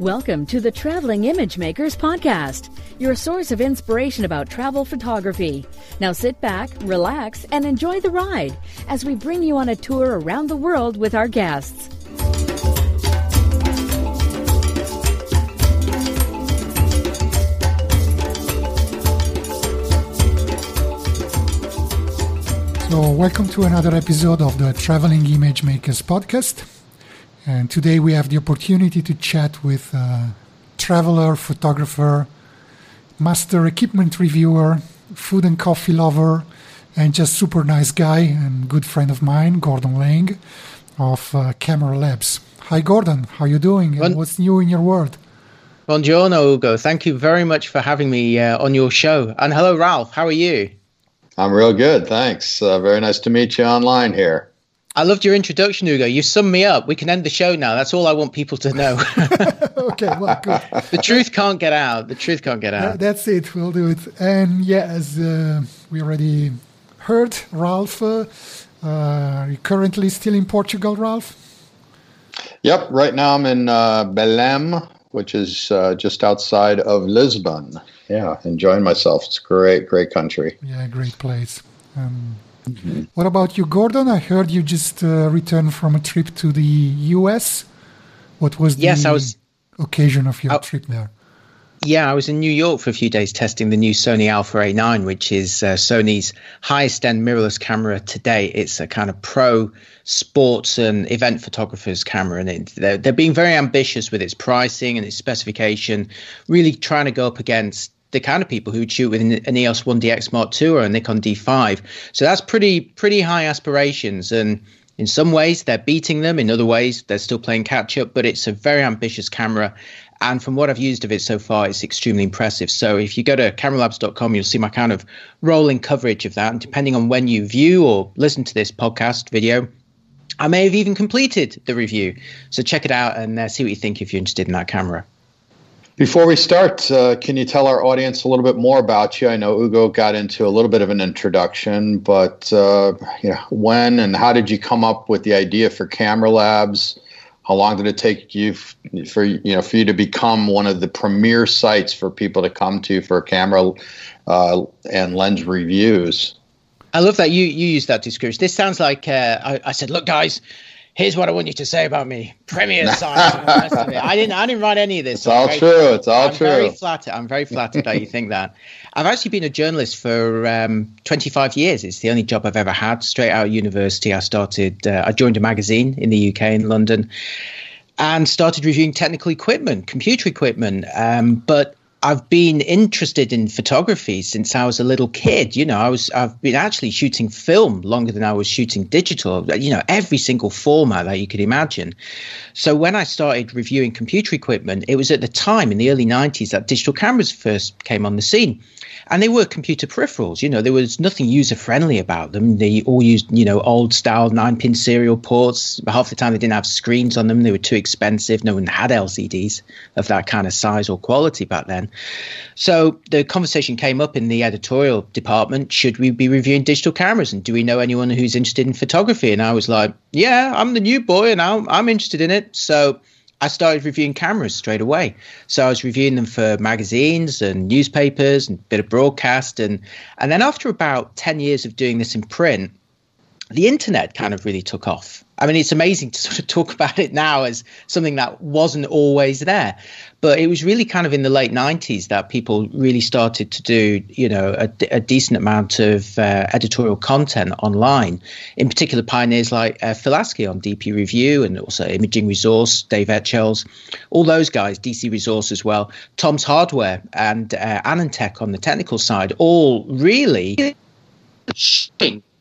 Welcome to the Traveling Image Makers Podcast, your source of inspiration about travel photography. Now sit back, relax, and enjoy the ride as we bring you on a tour around the world with our guests. So, welcome to another episode of the Traveling Image Makers Podcast. And today we have the opportunity to chat with a traveler, photographer, master equipment reviewer, food and coffee lover, and just super nice guy and good friend of mine, Gordon Laing of uh, Camera Labs. Hi, Gordon. How are you doing? Bon- what's new in your world? Buongiorno, Ugo. Thank you very much for having me uh, on your show. And hello, Ralph. How are you? I'm real good, thanks. Uh, very nice to meet you online here. I loved your introduction, Hugo. You summed me up. We can end the show now. That's all I want people to know. okay, well, good. the truth can't get out. The truth can't get out. That's it. We'll do it. And yeah, as uh, we already heard, Ralph, uh, uh, you currently still in Portugal, Ralph? Yep. Right now I'm in uh, Belém, which is uh, just outside of Lisbon. Yeah, enjoying myself. It's a great, great country. Yeah, great place. Um, Mm-hmm. What about you, Gordon? I heard you just uh, returned from a trip to the U.S. What was the yes, I was, occasion of your I, trip there? Yeah, I was in New York for a few days testing the new Sony Alpha A9, which is uh, Sony's highest end mirrorless camera today. It's a kind of pro sports and event photographers camera, and it, they're, they're being very ambitious with its pricing and its specification, really trying to go up against the kind of people who shoot with an EOS 1DX Mark II or a Nikon D5. So that's pretty pretty high aspirations, and in some ways they're beating them. In other ways they're still playing catch up. But it's a very ambitious camera, and from what I've used of it so far, it's extremely impressive. So if you go to cameralabs.com, you'll see my kind of rolling coverage of that. And depending on when you view or listen to this podcast video. I may have even completed the review. So check it out and uh, see what you think if you're interested in that camera. Before we start, uh, can you tell our audience a little bit more about you? I know Ugo got into a little bit of an introduction, but uh, you know, when and how did you come up with the idea for Camera Labs? How long did it take you f- for you know for you to become one of the premier sites for people to come to for camera uh, and lens reviews? I love that you you use that description. This sounds like uh, I, I said, look, guys here's what I want you to say about me. Premier science. I didn't. I didn't write any of this. It's all true. It's all I'm true. Very flattered. I'm very flattered that you think that. I've actually been a journalist for um, 25 years. It's the only job I've ever had. Straight out of university, I started. Uh, I joined a magazine in the UK in London, and started reviewing technical equipment, computer equipment. Um, but I've been interested in photography since I was a little kid. You know, I was I've been actually shooting film longer than I was shooting digital. You know, every single format that you could imagine. So when I started reviewing computer equipment, it was at the time in the early 90s that digital cameras first came on the scene and they were computer peripherals. You know, there was nothing user friendly about them. They all used, you know, old style nine pin serial ports. Half the time they didn't have screens on them. They were too expensive. No one had LCDs of that kind of size or quality back then. So the conversation came up in the editorial department should we be reviewing digital cameras? And do we know anyone who's interested in photography? And I was like, yeah, I'm the new boy and I'm, I'm interested in it. So I started reviewing cameras straight away. So I was reviewing them for magazines and newspapers and a bit of broadcast. And, and then after about 10 years of doing this in print, the internet kind of really took off. I mean, it's amazing to sort of talk about it now as something that wasn't always there. But it was really kind of in the late 90s that people really started to do, you know, a, a decent amount of uh, editorial content online. In particular, pioneers like uh, Phil Askey on DP Review and also Imaging Resource, Dave Etchells, all those guys, DC Resource as well, Tom's Hardware and uh, AnandTech on the technical side, all really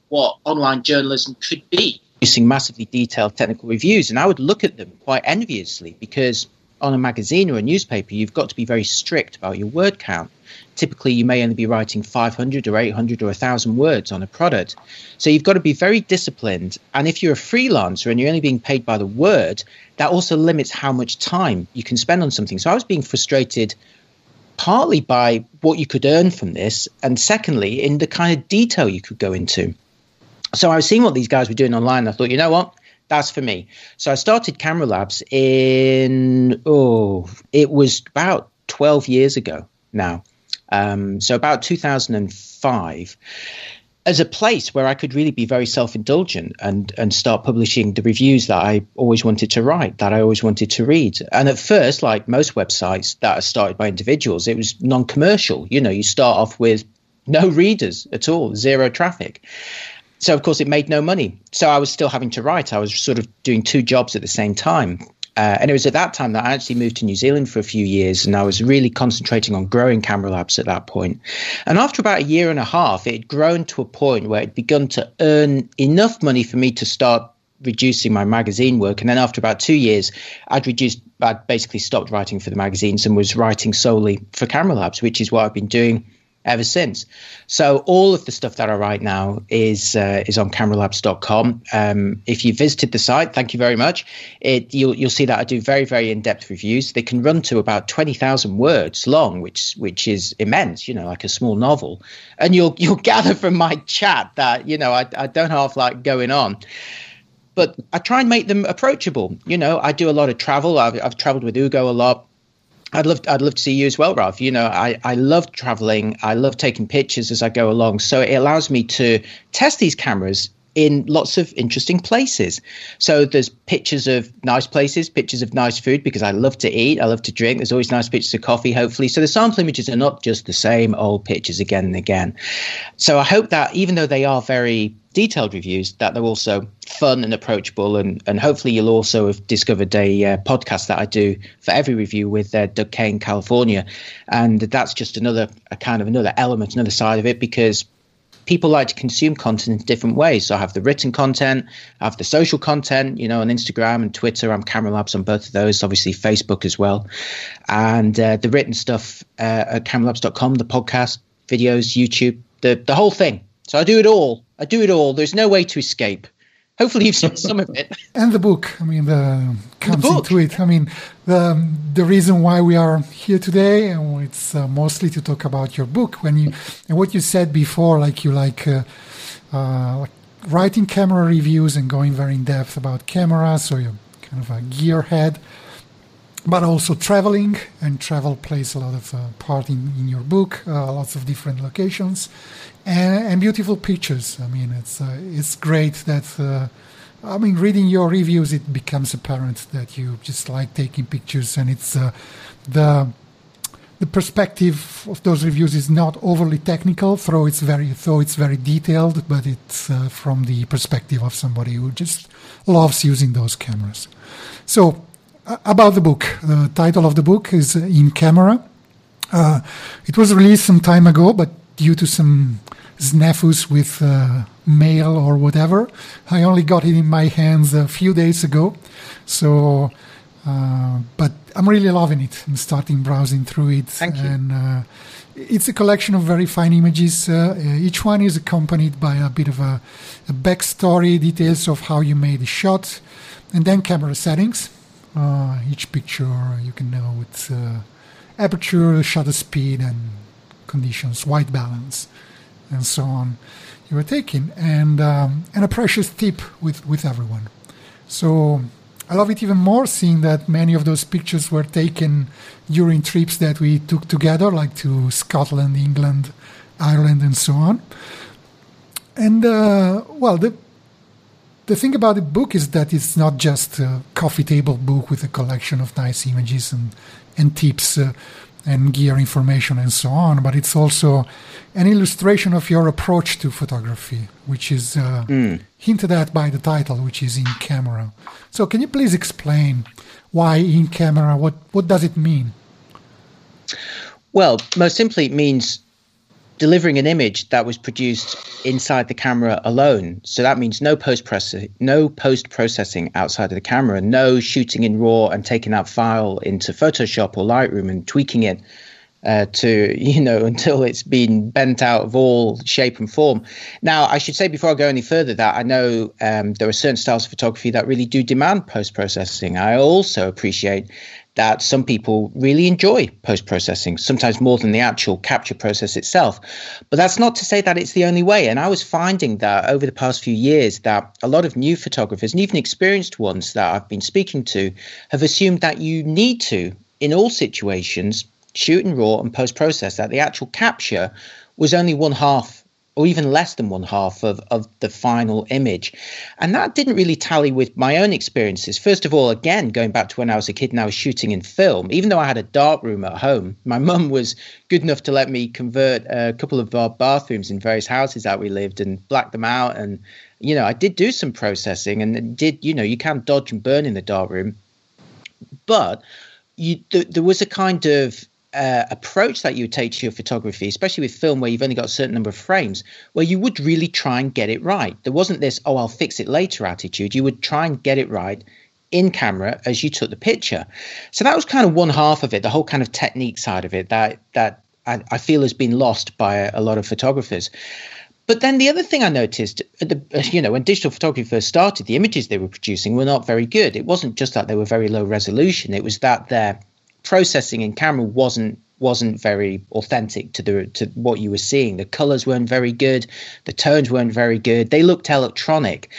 what online journalism could be producing massively detailed technical reviews. And I would look at them quite enviously because on a magazine or a newspaper, you've got to be very strict about your word count. Typically, you may only be writing 500 or 800 or 1,000 words on a product. So you've got to be very disciplined. And if you're a freelancer and you're only being paid by the word, that also limits how much time you can spend on something. So I was being frustrated partly by what you could earn from this, and secondly, in the kind of detail you could go into so I was seeing what these guys were doing online. I thought, you know what? that's for me. So I started Camera Labs in oh, it was about twelve years ago now. Um, so about 2005 as a place where I could really be very self-indulgent and and start publishing the reviews that I always wanted to write, that I always wanted to read. And at first, like most websites that are started by individuals, it was non-commercial. You know, you start off with no readers at all, zero traffic. So of course it made no money. So I was still having to write. I was sort of doing two jobs at the same time. Uh, and it was at that time that I actually moved to New Zealand for a few years, and I was really concentrating on growing Camera Labs at that point. And after about a year and a half, it had grown to a point where it had begun to earn enough money for me to start reducing my magazine work. And then after about two years, I'd reduced, I'd basically stopped writing for the magazines and was writing solely for Camera Labs, which is what I've been doing ever since. So all of the stuff that I write now is uh, is on cameralabs.com. Um, if you visited the site, thank you very much. It, you'll you'll see that I do very very in depth reviews. They can run to about twenty thousand words long, which which is immense. You know, like a small novel. And you'll you'll gather from my chat that you know I I don't half like going on but I try and make them approachable. You know, I do a lot of travel. I've, I've traveled with Ugo a lot. I'd love I'd love to see you as well, Ralph. You know, I, I love traveling. I love taking pictures as I go along. So it allows me to test these cameras in lots of interesting places. So there's pictures of nice places, pictures of nice food because I love to eat, I love to drink. There's always nice pictures of coffee, hopefully. So the sample images are not just the same old pictures again and again. So I hope that even though they are very detailed reviews that they're also fun and approachable and and hopefully you'll also have discovered a uh, podcast that I do for every review with uh, Doug Kaye California. And that's just another a kind of another element another side of it because people like to consume content in different ways. So I have the written content I have the social content you know on Instagram and Twitter I'm Camera Labs on both of those obviously Facebook as well. And uh, the written stuff uh, at cameralabs.com the podcast videos YouTube the the whole thing. So I do it all. I do it all. There's no way to escape. Hopefully, you've seen some of it. and the book. I mean, the comes the into it. I mean, the the reason why we are here today, and it's uh, mostly to talk about your book. When you and what you said before, like you like. Uh, uh, like writing camera reviews and going very in depth about cameras, so you're kind of a gearhead but also traveling and travel plays a lot of uh, part in, in your book uh, lots of different locations and, and, beautiful pictures. I mean it's uh, it's great that uh, i mean reading your reviews it becomes apparent that you just like taking pictures and it's uh, the the perspective of those reviews is not overly technical though it's very though it's very detailed but it's uh, from the perspective of somebody who just loves using those cameras. So about the book. The title of the book is In Camera. Uh, it was released some time ago, but due to some snafus with uh, mail or whatever, I only got it in my hands a few days ago. So, uh, but I'm really loving it. I'm starting browsing through it. Thank you. And uh, it's a collection of very fine images. Uh, each one is accompanied by a bit of a, a backstory, details of how you made the shot, and then camera settings uh, each picture you can know its uh, aperture, shutter speed, and conditions, white balance, and so on. You were taking, and um, and a precious tip with with everyone. So I love it even more seeing that many of those pictures were taken during trips that we took together, like to Scotland, England, Ireland, and so on. And uh, well, the the thing about the book is that it's not just a coffee table book with a collection of nice images and, and tips uh, and gear information and so on, but it's also an illustration of your approach to photography, which is uh, mm. hinted at by the title, which is in camera. So, can you please explain why in camera? What what does it mean? Well, most simply, it means delivering an image that was produced inside the camera alone. So that means no post processing, no post processing outside of the camera, no shooting in RAW and taking that file into Photoshop or Lightroom and tweaking it uh, to you know until it's been bent out of all shape and form. Now, I should say before I go any further that I know um, there are certain styles of photography that really do demand post processing. I also appreciate that some people really enjoy post processing, sometimes more than the actual capture process itself. But that's not to say that it's the only way. And I was finding that over the past few years that a lot of new photographers and even experienced ones that I've been speaking to have assumed that you need to, in all situations, shoot in RAW and post process, that the actual capture was only one half or even less than one half of, of the final image. And that didn't really tally with my own experiences. First of all, again, going back to when I was a kid and I was shooting in film, even though I had a dark room at home, my mum was good enough to let me convert a couple of our bathrooms in various houses that we lived and black them out. And, you know, I did do some processing and did, you know, you can dodge and burn in the dark room. But you, th- there was a kind of uh, approach that you would take to your photography, especially with film where you've only got a certain number of frames, where you would really try and get it right. There wasn't this, oh, I'll fix it later attitude. You would try and get it right in camera as you took the picture. So that was kind of one half of it, the whole kind of technique side of it that that I, I feel has been lost by a, a, lot of photographers. But then the other thing I noticed, the, you know, when digital photography first started, the images they were producing were not very good. It wasn't just that they were very low resolution; it was that their processing in camera wasn't wasn't very authentic to the to what you were seeing. The colors weren't very good, the tones weren't very good. They looked electronic.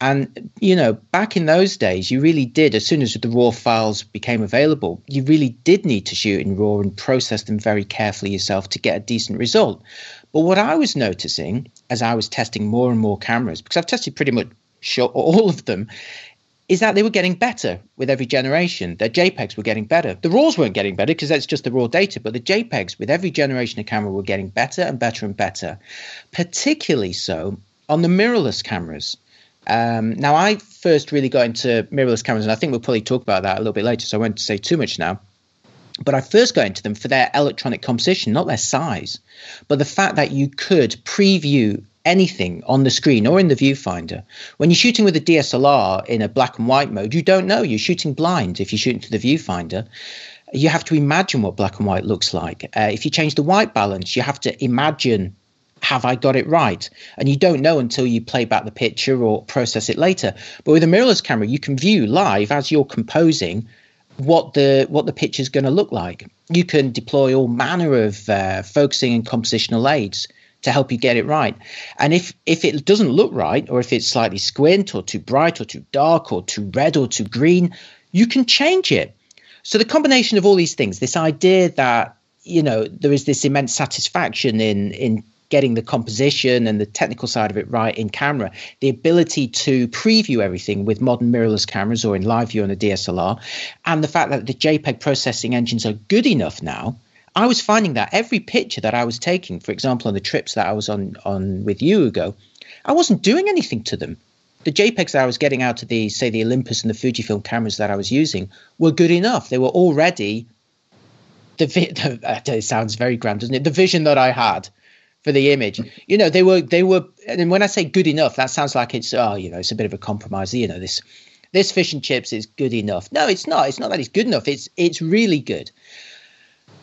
And you know, back in those days, you really did. As soon as the raw files became available, you really did need to shoot in raw and process them very carefully yourself to get a decent result. But what I was noticing as I was testing more and more cameras, because I've tested pretty much all of them, is that they were getting better with every generation. Their JPEGs were getting better. The RAWs weren't getting better because that's just the raw data, but the JPEGs with every generation of camera were getting better and better and better, particularly so on the mirrorless cameras. Um, now, I first really got into mirrorless cameras, and I think we'll probably talk about that a little bit later, so I won't say too much now. But I first got into them for their electronic composition, not their size, but the fact that you could preview anything on the screen or in the viewfinder. When you're shooting with a DSLR in a black and white mode, you don't know. You're shooting blind if you're shooting through the viewfinder. You have to imagine what black and white looks like. Uh, if you change the white balance, you have to imagine have I got it right? And you don't know until you play back the picture or process it later. But with a mirrorless camera, you can view live as you're composing what the what the picture is going to look like. You can deploy all manner of uh, focusing and compositional aids to help you get it right. And if if it doesn't look right, or if it's slightly squint, or too bright, or too dark, or too red, or too green, you can change it. So the combination of all these things, this idea that you know there is this immense satisfaction in in getting the composition and the technical side of it right in camera, the ability to preview everything with modern mirrorless cameras or in live view on a DSLR, and the fact that the JPEG processing engines are good enough now I was finding that every picture that I was taking, for example, on the trips that I was on on with Ugo, I wasn't doing anything to them. The JPEGs that I was getting out of the, say, the Olympus and the Fujifilm cameras that I was using were good enough. They were already the, the uh, it sounds very grand, doesn't it? The vision that I had for the image. You know, they were they were and when I say good enough, that sounds like it's oh, you know, it's a bit of a compromise. You know, this this fish and chips is good enough. No, it's not. It's not that it's good enough. It's it's really good.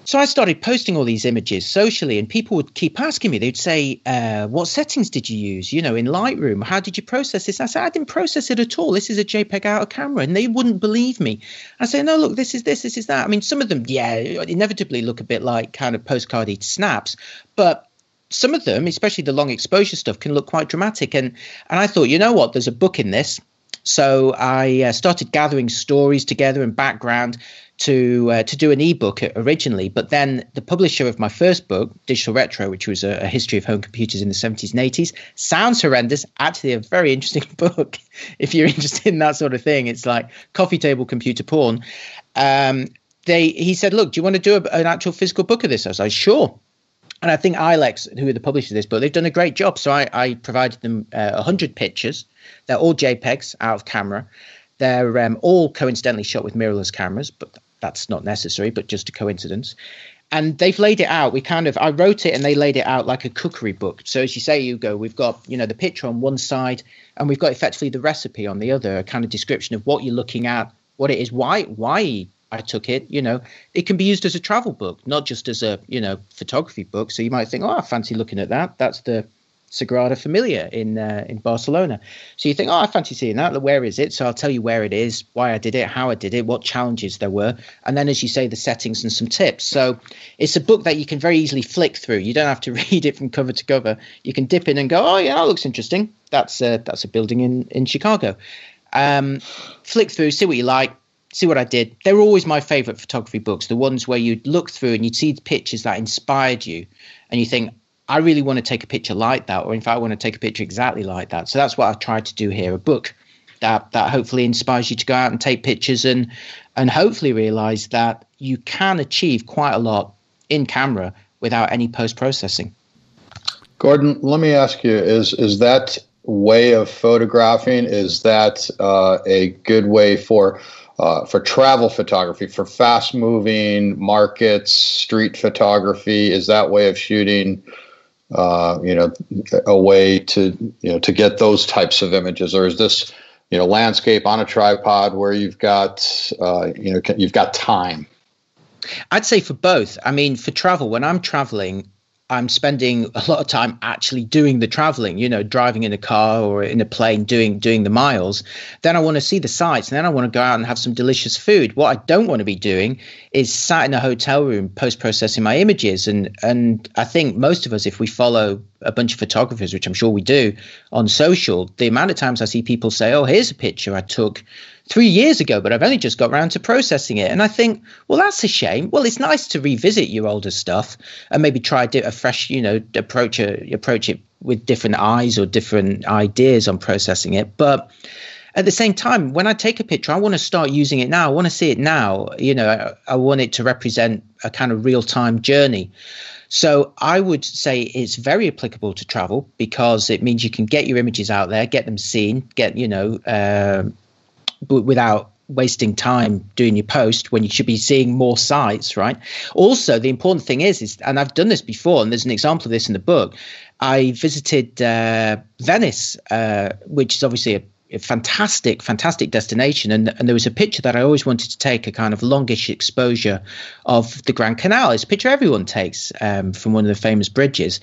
So I started posting all these images socially, and people would keep asking me. They'd say, uh, "What settings did you use? You know, in Lightroom, how did you process this?" I said, "I didn't process it at all. This is a JPEG out of camera," and they wouldn't believe me. I say, "No, look, this is this, this is that." I mean, some of them, yeah, inevitably look a bit like kind of postcardy snaps, but some of them, especially the long exposure stuff, can look quite dramatic. And and I thought, you know what? There's a book in this. So I uh, started gathering stories together and background to uh, to do an ebook originally, but then the publisher of my first book, Digital Retro, which was a, a, history of home computers in the 70s and 80s, sounds horrendous. Actually, a very interesting book if you're interested in that sort of thing. It's like coffee table computer porn. Um, they he said, "Look, do you want to do a, an actual physical book of this?" I was like, "Sure." And I think ILEX, who are the publishers of this book, they've done a great job. So I, I provided them uh, 100 pictures. They're all JPEGs out of camera. They're um, all coincidentally shot with mirrorless cameras, but that's not necessary, but just a coincidence. And they've laid it out. We kind of, I wrote it and they laid it out like a cookery book. So as you say, Hugo, we've got, you know, the picture on one side and we've got effectively the recipe on the other, a kind of description of what you're looking at, what it is, why, why I took it. You know, it can be used as a travel book, not just as a, you know, photography book. So you might think, oh, I fancy looking at that. That's the, Sagrada Familia in uh, in Barcelona. So you think, oh, I fancy seeing that. Where is it? So I'll tell you where it is, why I did it, how I did it, what challenges there were, and then, as you say, the settings and some tips. So it's a book that you can very easily flick through. You don't have to read it from cover to cover. You can dip in and go, oh yeah, that looks interesting. That's a, that's a building in in Chicago. Um, flick through, see what you like, see what I did. They're always my favorite photography books, the ones where you'd look through and you'd see pictures that inspired you, and you think, I really want to take a picture like that, or in fact, I want to take a picture exactly like that. So that's what I've tried to do here a book that, that hopefully inspires you to go out and take pictures and, and hopefully realize that you can achieve quite a lot in camera without any post processing. Gordon, let me ask you: Is is that way of photographing? Is that uh, a good way for uh, for travel photography, for fast moving markets, street photography? Is that way of shooting uh, you know, a way to you know to get those types of images, or is this you know landscape on a tripod where you've got uh, you know you've got time? I'd say for both. I mean, for travel, when I'm traveling, I'm spending a lot of time actually doing the traveling, you know, driving in a car or in a plane, doing doing the miles. Then I want to see the sights, and then I want to go out and have some delicious food. What I don't want to be doing is sat in a hotel room post processing my images. And and I think most of us, if we follow a bunch of photographers, which I'm sure we do on social, the amount of times I see people say, "Oh, here's a picture I took." Three years ago, but I've only just got around to processing it. And I think, well, that's a shame. Well, it's nice to revisit your older stuff and maybe try a fresh, you know, approach a, approach it with different eyes or different ideas on processing it. But at the same time, when I take a picture, I want to start using it now. I want to see it now. You know, I, I want it to represent a kind of real time journey. So I would say it's very applicable to travel because it means you can get your images out there, get them seen, get you know uh, without wasting time doing your post when you should be seeing more sites right? Also the important thing is is and i've done this before and there's an example of this in the book. I visited uh, venice uh, which is obviously a, a, fantastic fantastic destination and, and there was a picture that i always wanted to take a kind of longish exposure of the grand canal. It's a picture everyone takes um, from one of the famous bridges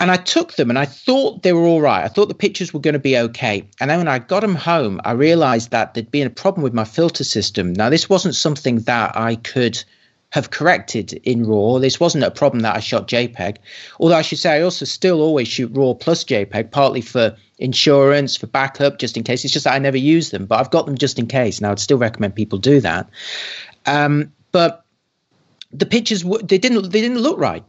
and I took them and I thought they were all right. I thought the pictures were going to be okay. And then when I got them home, I realized that there'd been a problem with my filter system. Now, this wasn't something that I could have corrected in RAW. This wasn't a problem that I shot JPEG. Although I should say, I also still always shoot RAW plus JPEG, partly for insurance, for backup, just in case. It's just that I never use them, but I've got them just in case. And I would still recommend people do that. Um, but the pictures they didn't they didn't look right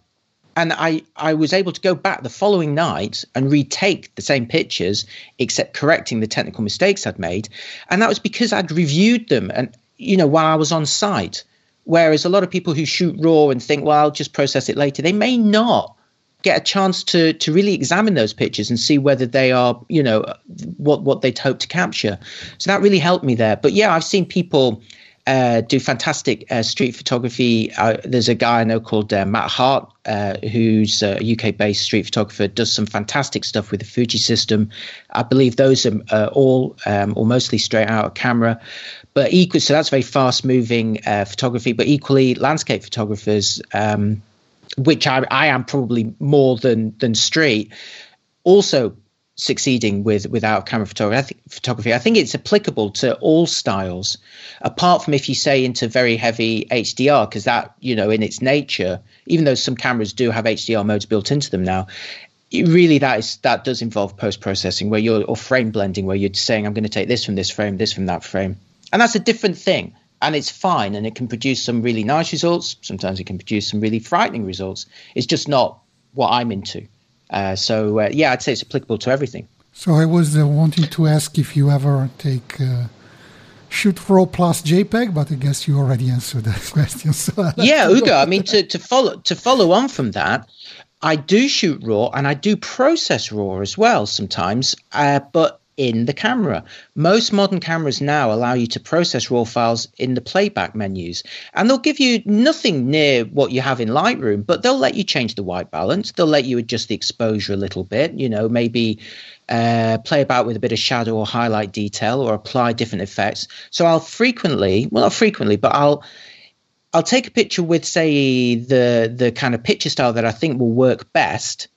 and I, I was able to go back the following night and retake the same pictures, except correcting the technical mistakes I'd made. And that was because I'd reviewed them and, you know, while I was on site. Whereas a lot of people who shoot raw and think, well, I'll just process it later, they may not get a chance to to really examine those pictures and see whether they are, you know, what what they'd hope to capture. So that really helped me there. But yeah, I've seen people uh, do fantastic uh, street photography. Uh, there's a guy I know called uh, Matt Hart, uh, who's a UK based street photographer, does some fantastic stuff with the Fuji system. I believe those are uh, all um, or mostly straight out of camera. But equal, so that's very fast moving photography, but equally landscape photographers, um, which I, I am probably more than than street, also succeeding with without camera photography. I think, photography. I think it's applicable to all styles, apart from if you say into very heavy HDR, because that you know in its nature, even though some cameras do have HDR modes built into them now, really that is that does involve post processing where you're or frame blending where you're saying I'm going to take this from this frame, this from that frame, and that's a different thing. And it's fine, and it can produce some really nice results. Sometimes it can produce some really frightening results. It's just not what I'm into. Uh, so uh, yeah, I'd say it's applicable to everything. So I was uh, wanting to ask if you ever take uh, shoot raw plus JPEG, but I guess you already answered that question. So yeah, Ugo. I mean, to, to follow to follow on from that, I do shoot raw and I do process raw as well sometimes. Uh, but in the camera. Most modern cameras now allow you to process RAW files in the playback menus, and they'll give you nothing near what you have in Lightroom, but they'll let you change the white balance. They'll let you adjust the exposure a little bit, you know, maybe uh, play about with a bit of shadow or highlight detail or apply different effects. So I'll frequently, well, not frequently, but I'll. I'll take a picture with, say, the the kind of picture style that I think will work best,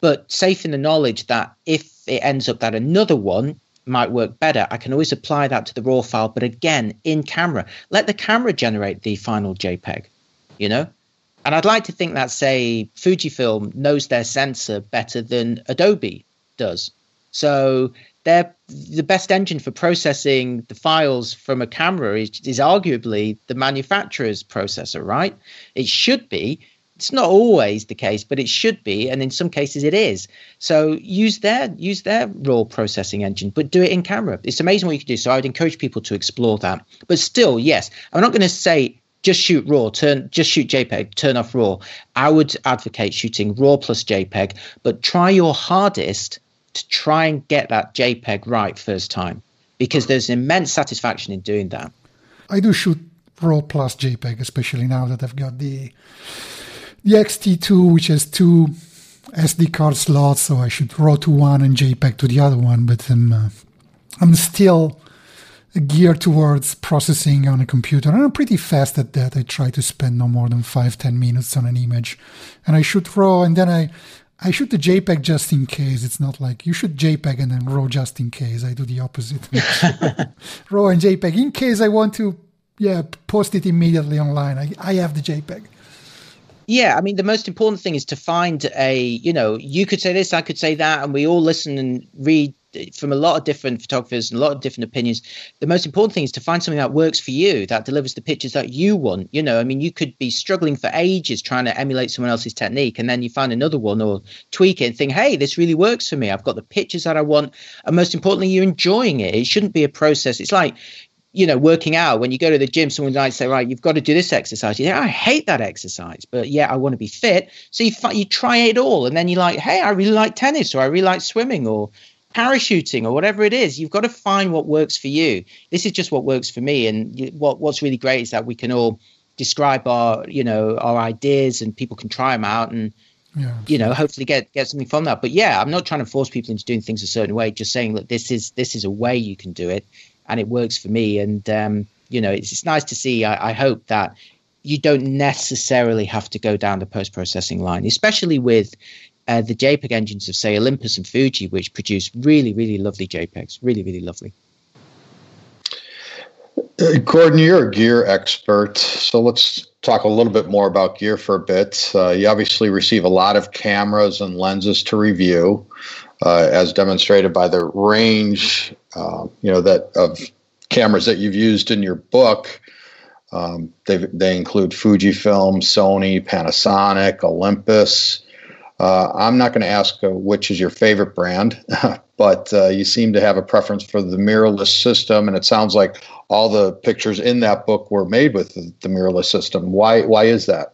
but safe in the knowledge that if it ends up that another one might work better, I can always apply that to the raw file. But again, in camera, let the camera generate the final JPEG, you know? And I'd like to think that, say, Fujifilm knows their sensor better than Adobe does. So they're the best engine for processing the files from a camera is, is arguably the manufacturer's processor, right? It should be. It's not always the case, but it should be, and in some cases it is. So use their use their raw processing engine, but do it in camera. It's amazing what you can do. So I would encourage people to explore that. But still, yes, I'm not going to say just shoot raw, turn just shoot JPEG, turn off raw. I would advocate shooting raw plus JPEG, but try your hardest to try and get that JPEG right first time because there's immense satisfaction in doing that. I do shoot RAW plus JPEG, especially now that I've got the the XT2, which has two SD card slots, so I should RAW to one and JPEG to the other one. But I'm uh, I'm still geared towards processing on a computer, and I'm pretty fast at that. I try to spend no more than five ten minutes on an image, and I shoot RAW, and then I I shoot the JPEG just in case. It's not like you shoot JPEG and then RAW just in case. I do the opposite. RAW and JPEG in case I want to, yeah, post it immediately online. I, I have the JPEG. Yeah, I mean, the most important thing is to find a, you know, you could say this, I could say that, and we all listen and read from a lot of different photographers and a lot of different opinions. The most important thing is to find something that works for you, that delivers the pictures that you want. You know, I mean, you could be struggling for ages trying to emulate someone else's technique, and then you find another one or tweak it and think, hey, this really works for me. I've got the pictures that I want. And most importantly, you're enjoying it. It shouldn't be a process. It's like, you know, working out, when you go to the gym, someone might say, right, you've got to do this exercise. You say, I hate that exercise, but yeah, I want to be fit. So you, you try it all. And then you're like, hey, I really like tennis or I really like swimming or parachuting or whatever it is you've got to find what works for you this is just what works for me and what what's really great is that we can all describe our you know our ideas and people can try them out and yeah, you know hopefully get get something from that but yeah i'm not trying to force people into doing things a certain way just saying that this is this is a way you can do it and it works for me and um, you know it's, it's nice to see I, I hope that you don't necessarily have to go down the post processing line especially with uh, the JPEG engines of, say, Olympus and Fuji, which produce really, really lovely JPEGs. Really, really lovely. Uh, Gordon, you're a gear expert, so let's talk a little bit more about gear for a bit. Uh, you obviously receive a lot of cameras and lenses to review, uh, as demonstrated by the range, uh, you know, that of cameras that you've used in your book. Um, they they include Fujifilm, Sony, Panasonic, Olympus. Uh, I'm not going to ask uh, which is your favorite brand, but uh, you seem to have a preference for the mirrorless system, and it sounds like all the pictures in that book were made with the, the mirrorless system. Why? Why is that?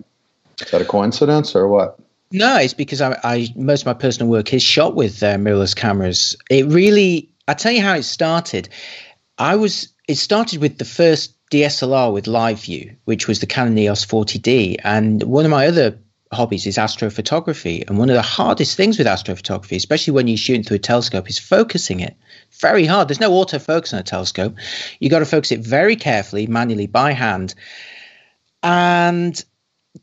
Is that a coincidence or what? No, it's because I, I most of my personal work is shot with uh, mirrorless cameras. It really, I tell you how it started. I was. It started with the first DSLR with live view, which was the Canon EOS 40D, and one of my other hobbies is astrophotography. And one of the hardest things with astrophotography, especially when you're shooting through a telescope, is focusing it. Very hard. There's no autofocus on a telescope. You got to focus it very carefully, manually by hand. And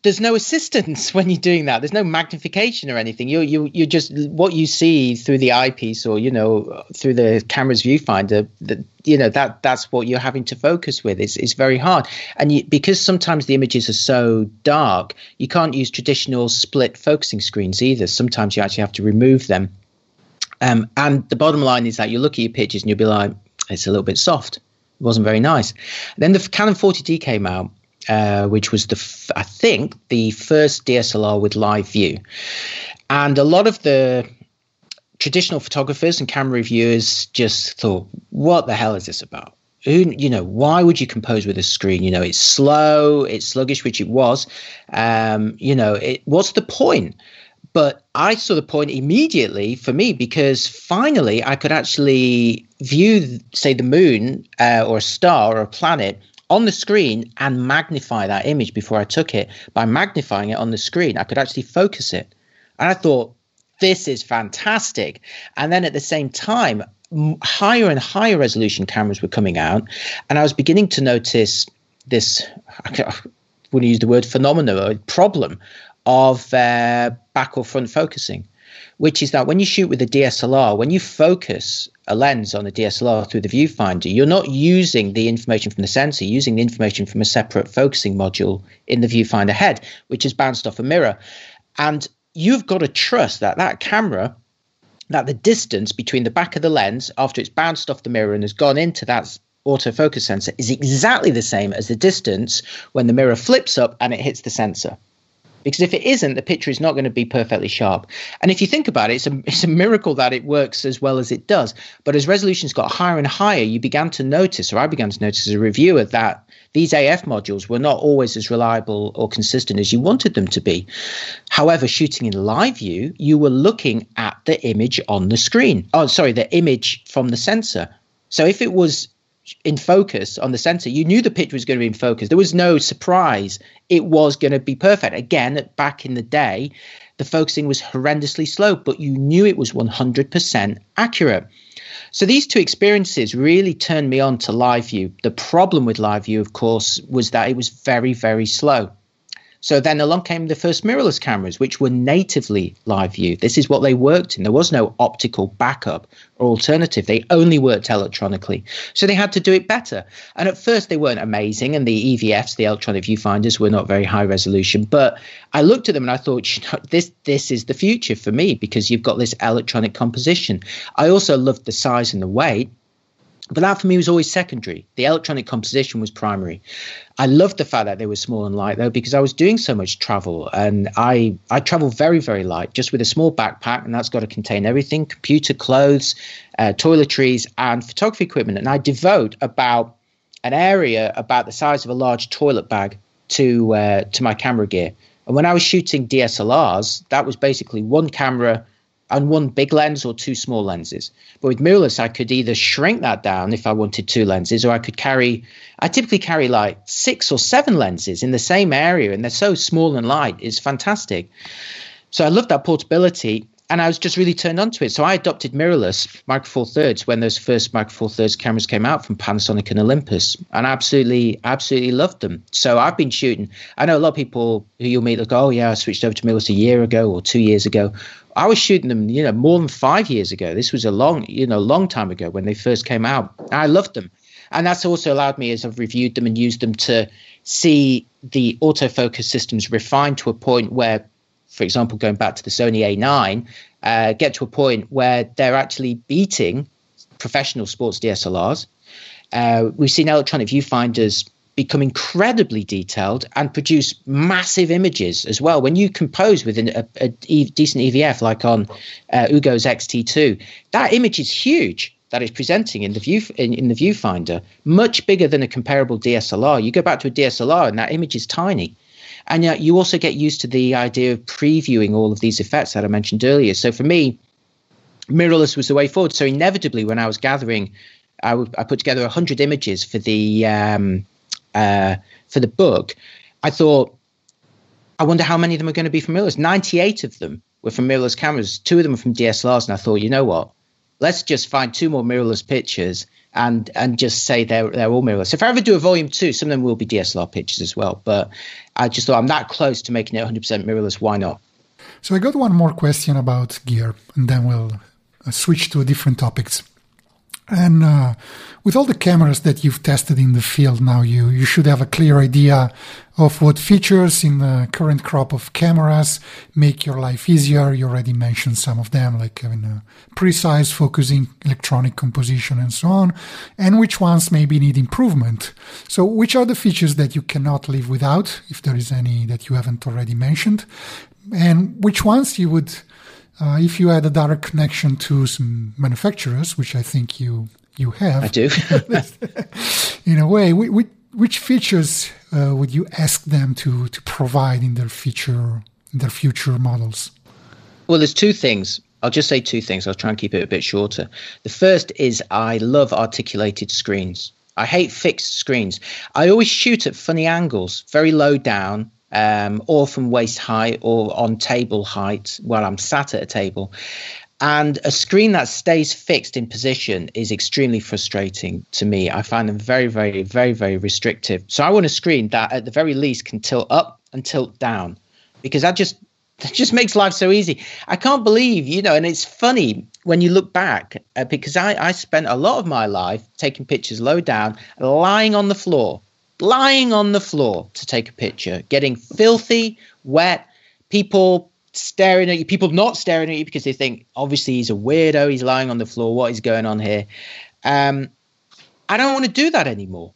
there's no assistance when you're doing that. There's no magnification or anything. You you you just what you see through the eyepiece or you know through the camera's viewfinder. That you know that that's what you're having to focus with. It's it's very hard, and you, because sometimes the images are so dark, you can't use traditional split focusing screens either. Sometimes you actually have to remove them. Um, and the bottom line is that you look at your pictures and you'll be like, it's a little bit soft. It wasn't very nice. Then the Canon 40D came out uh, which was the f- I think the first DSLR with live view, and a lot of the traditional photographers and camera reviewers just thought, "What the hell is this about?" Who, you know, why would you compose with a screen? You know, it's slow, it's sluggish, which it was. Um, you know, it, what's the point? But I saw the point immediately for me because finally I could actually view, say, the moon uh, or a star or a planet on the screen and magnify that image before I took it. By magnifying it on the screen, I could actually focus it. And I thought, this is fantastic. And then at the same time, higher and higher resolution cameras were coming out. And I was beginning to notice this, I wouldn't use the word phenomenon or problem of uh, back or front focusing which is that when you shoot with a DSLR, when you focus a lens on a DSLR through the viewfinder, you're not using the information from the sensor, you're using the information from a separate focusing module in the viewfinder head, which is bounced off a mirror. And you've got to trust that that camera that the distance between the back of the lens after it's bounced off the mirror and has gone into that autofocus sensor is exactly the same as the distance when the mirror flips up and it hits the sensor. Because if it isn't, the picture is not going to be perfectly sharp. And if you think about it, it's a, it's a miracle that it works as well as it does. But as resolutions got higher and higher, you began to notice, or I began to notice as a reviewer, that these AF modules were not always as reliable or consistent as you wanted them to be. However, shooting in live view, you were looking at the image on the screen. Oh, sorry, the image from the sensor. So if it was in focus on the sensor, you knew the picture was going to be in focus. There was no surprise. It was going to be perfect. Again, back in the day, the focusing was horrendously slow, but you knew it was 100% accurate. So these two experiences really turned me on to live view. The problem with live view, of course, was that it was very, very slow. So then along came the first mirrorless cameras, which were natively live view. This is what they worked in. There was no optical backup or alternative. They only worked electronically. So they had to do it better. And at first they weren't amazing. And the EVFs, the electronic viewfinders, were not very high resolution. But I looked at them and I thought, you know, this this is the future for me because you've got this electronic composition. I also loved the size and the weight. But that for me was always secondary. The electronic composition was primary. I loved the fact that they were small and light though, because I was doing so much travel and I, I travel very, very light, just with a small backpack, and that's got to contain everything computer, clothes, uh, toiletries, and photography equipment. And I devote about an area about the size of a large toilet bag to uh, to my camera gear. And when I was shooting DSLRs, that was basically one camera and one big lens or two small lenses. But with mirrorless, I could either shrink that down if I wanted two lenses, or I could carry. I typically carry like six or seven lenses in the same area, and they're so small and light. It's fantastic. So I love that portability, and I was just really turned on to it. So I adopted mirrorless Micro Four Thirds when those first Micro Four Thirds cameras came out from Panasonic and Olympus, and I absolutely, absolutely loved them. So I've been shooting. I know a lot of people who you'll meet that go, "Oh yeah, I switched over to mirrorless a year ago or two years ago." I was shooting them, you know, more than five years ago. This was a long, you know, long time ago when they first came out. I loved them, and that's also allowed me as I've reviewed them and used them to see the autofocus systems refined to a point where, for example, going back to the Sony A9, uh, get to a point where they're actually beating professional sports DSLRs. Uh, we've seen electronic viewfinders become incredibly detailed and produce massive images as well. When you compose with a, a, a decent EVF, like on uh, Ugo's XT2, that image is huge that is presenting in the view in, in the viewfinder, much bigger than a comparable DSLR. You go back to a DSLR and that image is tiny. And yet you also get used to the idea of previewing all of these effects that I mentioned earlier. So for me, mirrorless was the way forward. So inevitably, when I was gathering, I, w- I put together 100 images for the um, uh, for the book, I thought, I wonder how many of them are going to be from mirrorless. 98 of them were from mirrorless cameras. Two of them were from DSLRs. And I thought, you know what? Let's just find two more mirrorless pictures and and just say they're they're all mirrorless. If I ever do a volume two, some of them will be DSLR pictures as well. But I just thought I'm that close to making it 100% mirrorless. Why not? So I got one more question about gear, and then we'll uh, switch to a different topics. And uh, with all the cameras that you've tested in the field now, you, you should have a clear idea of what features in the current crop of cameras make your life easier. You already mentioned some of them, like having a precise focusing, electronic composition, and so on, and which ones maybe need improvement. So, which are the features that you cannot live without, if there is any that you haven't already mentioned, and which ones you would uh, if you had a direct connection to some manufacturers, which I think you you have, I do. in a way, which, which features uh, would you ask them to to provide in their future in their future models? Well, there's two things. I'll just say two things. I'll try and keep it a bit shorter. The first is I love articulated screens. I hate fixed screens. I always shoot at funny angles, very low down, um, or from waist height or on table height while I'm sat at a table. And a screen that stays fixed in position is extremely frustrating to me. I find them very, very, very, very restrictive. So I want a screen that at the very least can tilt up and tilt down because that just That just makes life so easy. I can't believe, you know, and it's funny when you look back uh, because I, I spent a lot of my life taking pictures low down, lying on the floor, lying on the floor to take a picture, getting filthy, wet, people staring at you, people not staring at you because they think obviously he's a weirdo, he's lying on the floor, what is going on here? Um, I don't want to do that anymore.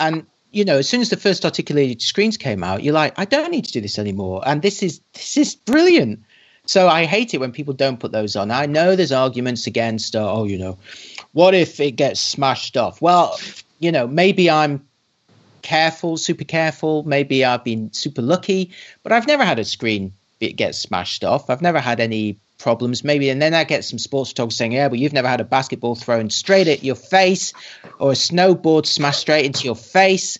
And you know, as soon as the first articulated screens came out, you're like, I don't need to do this anymore. And this is this is brilliant. So I hate it when people don't put those on. I know there's arguments against, uh, oh, you know, what if it gets smashed off? Well, you know, maybe I'm careful, super careful. Maybe I've been super lucky, but I've never had a screen get smashed off. I've never had any problems. Maybe, and then I get some sports photographers saying, "Yeah, but you've never had a basketball thrown straight at your face, or a snowboard smashed straight into your face."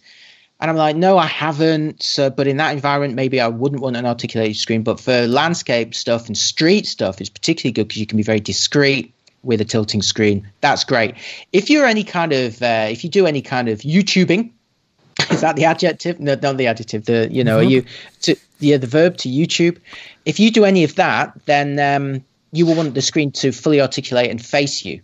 And I'm like, "No, I haven't." So, but in that environment, maybe I wouldn't want an articulated screen. But for landscape stuff and street stuff, it's particularly good because you can be very discreet with a tilting screen. That's great. If you're any kind of, uh, if you do any kind of YouTubing, is that the adjective? No, not the adjective. The you know, mm-hmm. are you to yeah the verb to YouTube? If you do any of that, then um, you will want the screen to fully articulate and face you,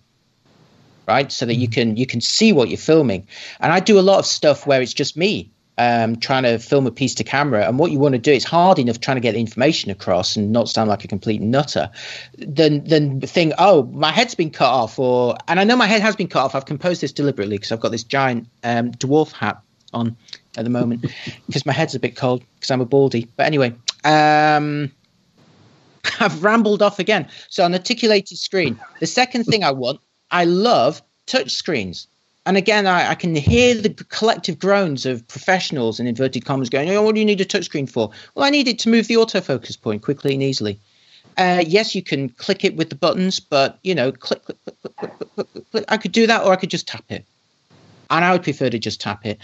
right? So that you mm-hmm. can you can see what you're filming. And I do a lot of stuff where it's just me um, trying to film a piece to camera. And what you want to do, it's hard enough trying to get the information across and not sound like a complete nutter. Then, then think, oh, my head's been cut off, or and I know my head has been cut off. I've composed this deliberately because I've got this giant um, dwarf hat on at the moment because my head's a bit cold because I'm a baldy. But anyway, um, I've rambled off again. So an articulated screen. The second thing I want, I love touch screens. And again, I, I, can hear the collective groans of professionals in inverted commas going, "Oh, what do you need a touchscreen for?" Well, I need it to move the autofocus point quickly and easily. Uh, yes, you can click it with the buttons, but you know, click, click, click, click, click, click, click. I could do that, or I could just tap it and I would prefer to just tap it.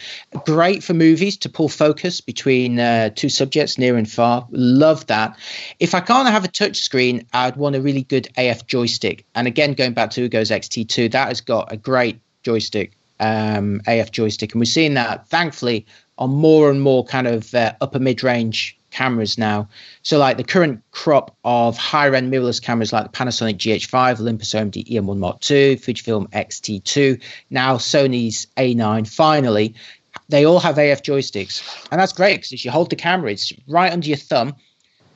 Great for movies to pull focus between uh, two subjects near and far. Love that. If I can't have a touch screen, I'd want a really good AF joystick. And again, going back to Ugo's XT2, that has got a great joystick, um, AF joystick, and we're seeing that thankfully on more and more kind of uh, upper mid range cameras now. So, like the current crop of higher end mirrorless cameras like the Panasonic GH5, Olympus OMD EM1 Mark II, Fujifilm X-T2, now Sony's A9, finally, they all have AF joysticks. And that's great because if you hold the camera, it's right under your thumb.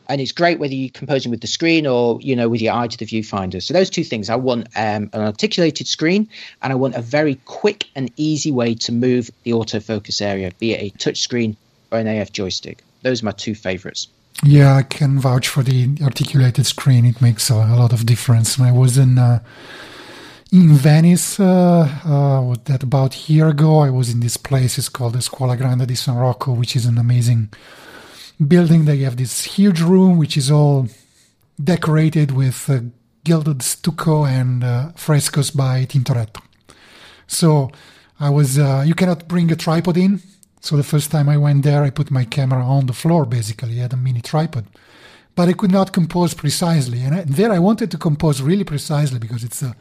And it's great whether you're composing with the screen or you know with your eye to the viewfinder. So those two things, I want um, an articulated screen, and I want a very quick and easy way to move the autofocus area, be it a touch screen or an AF joystick those are my two favorites. Yeah, I can vouch for the articulated screen. It makes a, a lot of difference. I was in uh, in Venice uh, uh, that about a year ago, I was in this place. It's called the Scuola Grande di San Rocco, which is an amazing building. They have this huge room which is all decorated with uh, gilded stucco and uh, frescoes by Tintoretto. So I was. Uh, you cannot bring a tripod in so the first time I went there, I put my camera on the floor, basically, I had a mini tripod. But I could not compose precisely. And, I, there I wanted to compose really precisely because it's a,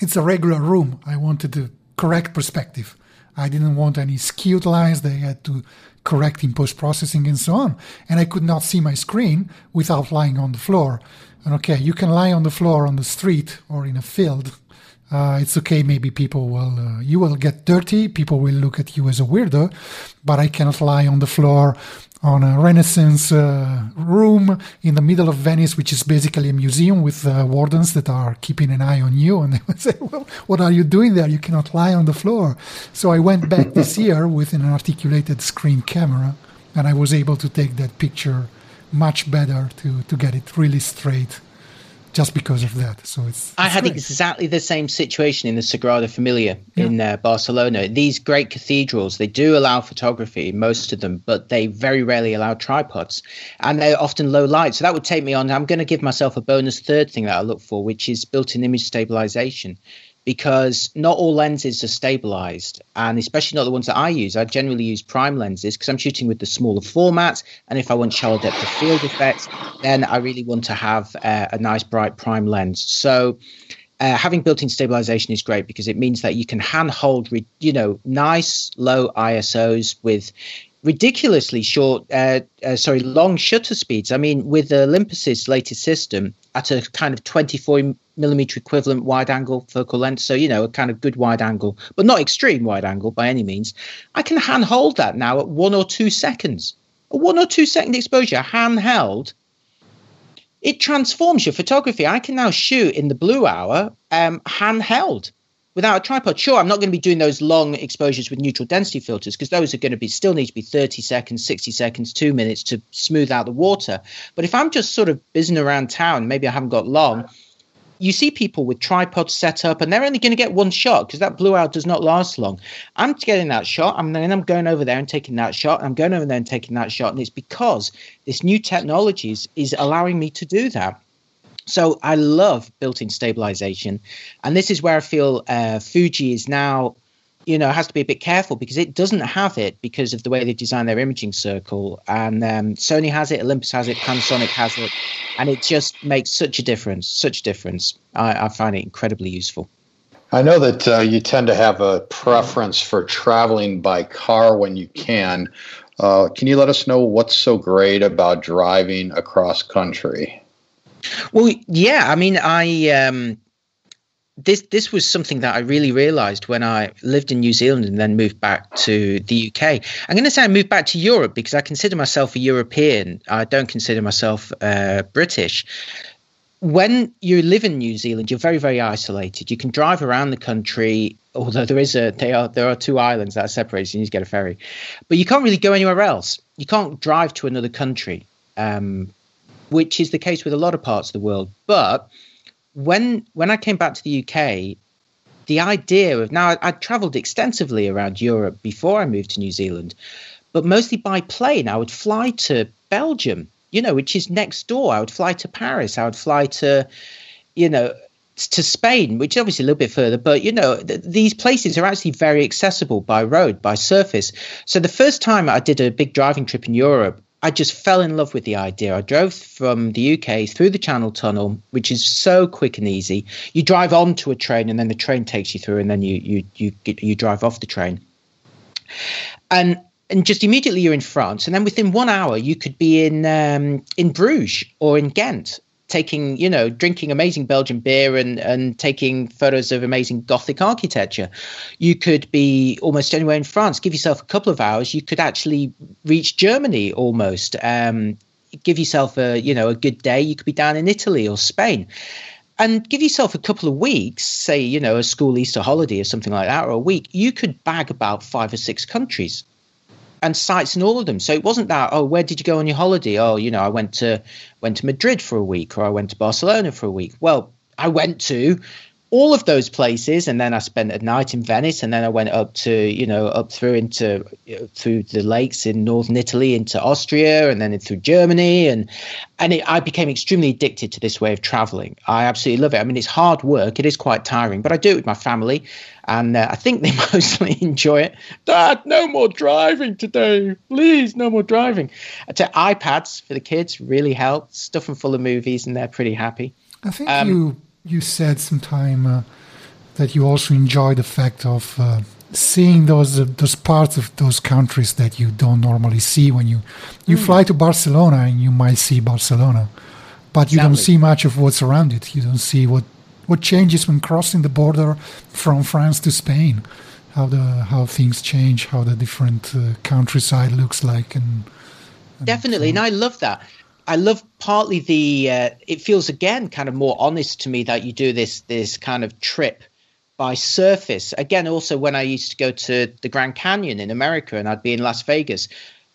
it's a regular room. I wanted the correct perspective. I didn't want any skewed lines they had to correct in post processing and so on. And I could not see my screen without lying on the floor. And okay, you can lie on the floor on the street or in a field uh, it's okay. Maybe people will, uh, you will get dirty. People will look at you as a weirdo, but I cannot lie on the floor on a Renaissance uh, room in the middle of Venice, which is basically a museum with uh, wardens that are keeping an eye on you. And they would say, well, what are you doing there? You cannot lie on the floor. So I went back this year with an articulated screen camera and I was able to take that picture much better to, to get it really straight just because of that. So it's. I had great. exactly the same situation in the Sagrada Familia yeah. in uh, Barcelona. These great cathedrals, they do allow photography, most of them, but they very rarely allow tripods, and they're often low light. So that would take me on. I'm going to give myself a bonus third thing that I look for, which is built-in image stabilization because not all lenses are stabilized, and especially not the ones that I use. I generally use prime lenses because I'm shooting with the smaller format, and if I want shallow depth of field effects, then I really want to have uh, a nice bright prime lens. So. Uh, having built-in stabilization is great because it means that you can handhold, you know, nice low ISOs with ridiculously short, uh, uh, sorry, long shutter speeds. I mean, with the Olympus's latest system at a kind of 24 millimeter equivalent wide angle focal length, so you know, a kind of good wide angle, but not extreme wide angle by any means, I can hand hold that now at one or two seconds. A one or two second exposure, handheld, it transforms your photography. I can now shoot in the blue hour um, handheld without a tripod. Sure, I'm not going to be doing those long exposures with neutral density filters because those are going to be still need to be 30 seconds, 60 seconds, two minutes to smooth out the water. But if I'm just sort of buzzing around town, maybe I haven't got long. You see people with tripods set up, and they're only going to get one shot because that blue hour does not last long. I'm getting that shot, and then I'm going over there and taking that shot. I'm going over there and taking that shot, and it's because this new technology is, is allowing me to do that. So I love built-in stabilization, and this is where I feel uh, Fuji is now, you know, has to be a bit careful because it doesn't have it because of the way they design their imaging circle. And um, Sony has it, Olympus has it, Panasonic has it, and it just makes such a difference, such a difference. I, I find it incredibly useful. I know that uh, you tend to have a preference for traveling by car when you can. Uh, can you let us know what's so great about driving across country? Well, yeah. I mean, I um, this this was something that I really realised when I lived in New Zealand and then moved back to the UK. I'm going to say I moved back to Europe because I consider myself a European. I don't consider myself uh, British. When you live in New Zealand, you're very very isolated. You can drive around the country. Although there is a, are there are two islands that are separated, you need to get a ferry, but you can't really go anywhere else. You can't drive to another country. Um, which is the case with a lot of parts of the world. But when when I came back to the UK, the idea of now I, would travelled extensively around Europe before I moved to New Zealand, but mostly by plane. I would fly to Belgium, you know, which is next door. I would fly to Paris. I would fly to, you know, to Spain, which is obviously a little bit further, but you know, th- these places are actually very accessible by road, by surface. So the first time I did a big driving trip in Europe, I just fell in love with the idea. I drove from the UK through the Channel Tunnel, which is so quick and easy. You drive onto a train, and then the train takes you through, and then you you you you drive off the train. And and just immediately you're in France, and then within one hour you could be in um, in Bruges or in Ghent taking, you know, drinking amazing Belgian beer and and taking photos of amazing Gothic architecture. You could be almost anywhere in France. Give yourself a couple of hours. You could actually reach Germany almost. Um, give yourself a you know a good day. You could be down in Italy or Spain. And give yourself a couple of weeks, say, you know, a school Easter holiday or something like that, or a week, you could bag about five or six countries and sites in all of them. So it wasn't that, oh, where did you go on your holiday? Oh, you know, I went to went to Madrid for a week or I went to Barcelona for a week. Well, I went to all of those places. And then i spent a night in venice and then i went up to you know up through into through the lakes in northern italy into austria and then through germany. And and it, i became extremely addicted to this way of traveling. I absolutely love it. I mean it's hard work. It is quite tiring but i do it with my family and uh, i think they mostly enjoy it. Dad no more driving today. Please no more driving. Two ipads for the kids really help. Stuff them full of movies and they're pretty happy. I think um, you you said sometime uh, that you also enjoy the fact of uh, seeing those uh, those parts of those countries that you don't normally see when you you mm. fly to Barcelona and you might see Barcelona, but you exactly. don't see much of what's around it. You don't see what what changes when crossing the border from France to Spain, how the how things change, how the different uh, countryside looks like, and, and definitely, so. and I love that. I love partly the. Uh, it feels again kind of more honest to me that you do this this kind of trip by surface. Again, also when I used to go to the Grand Canyon in America and I'd be in Las Vegas,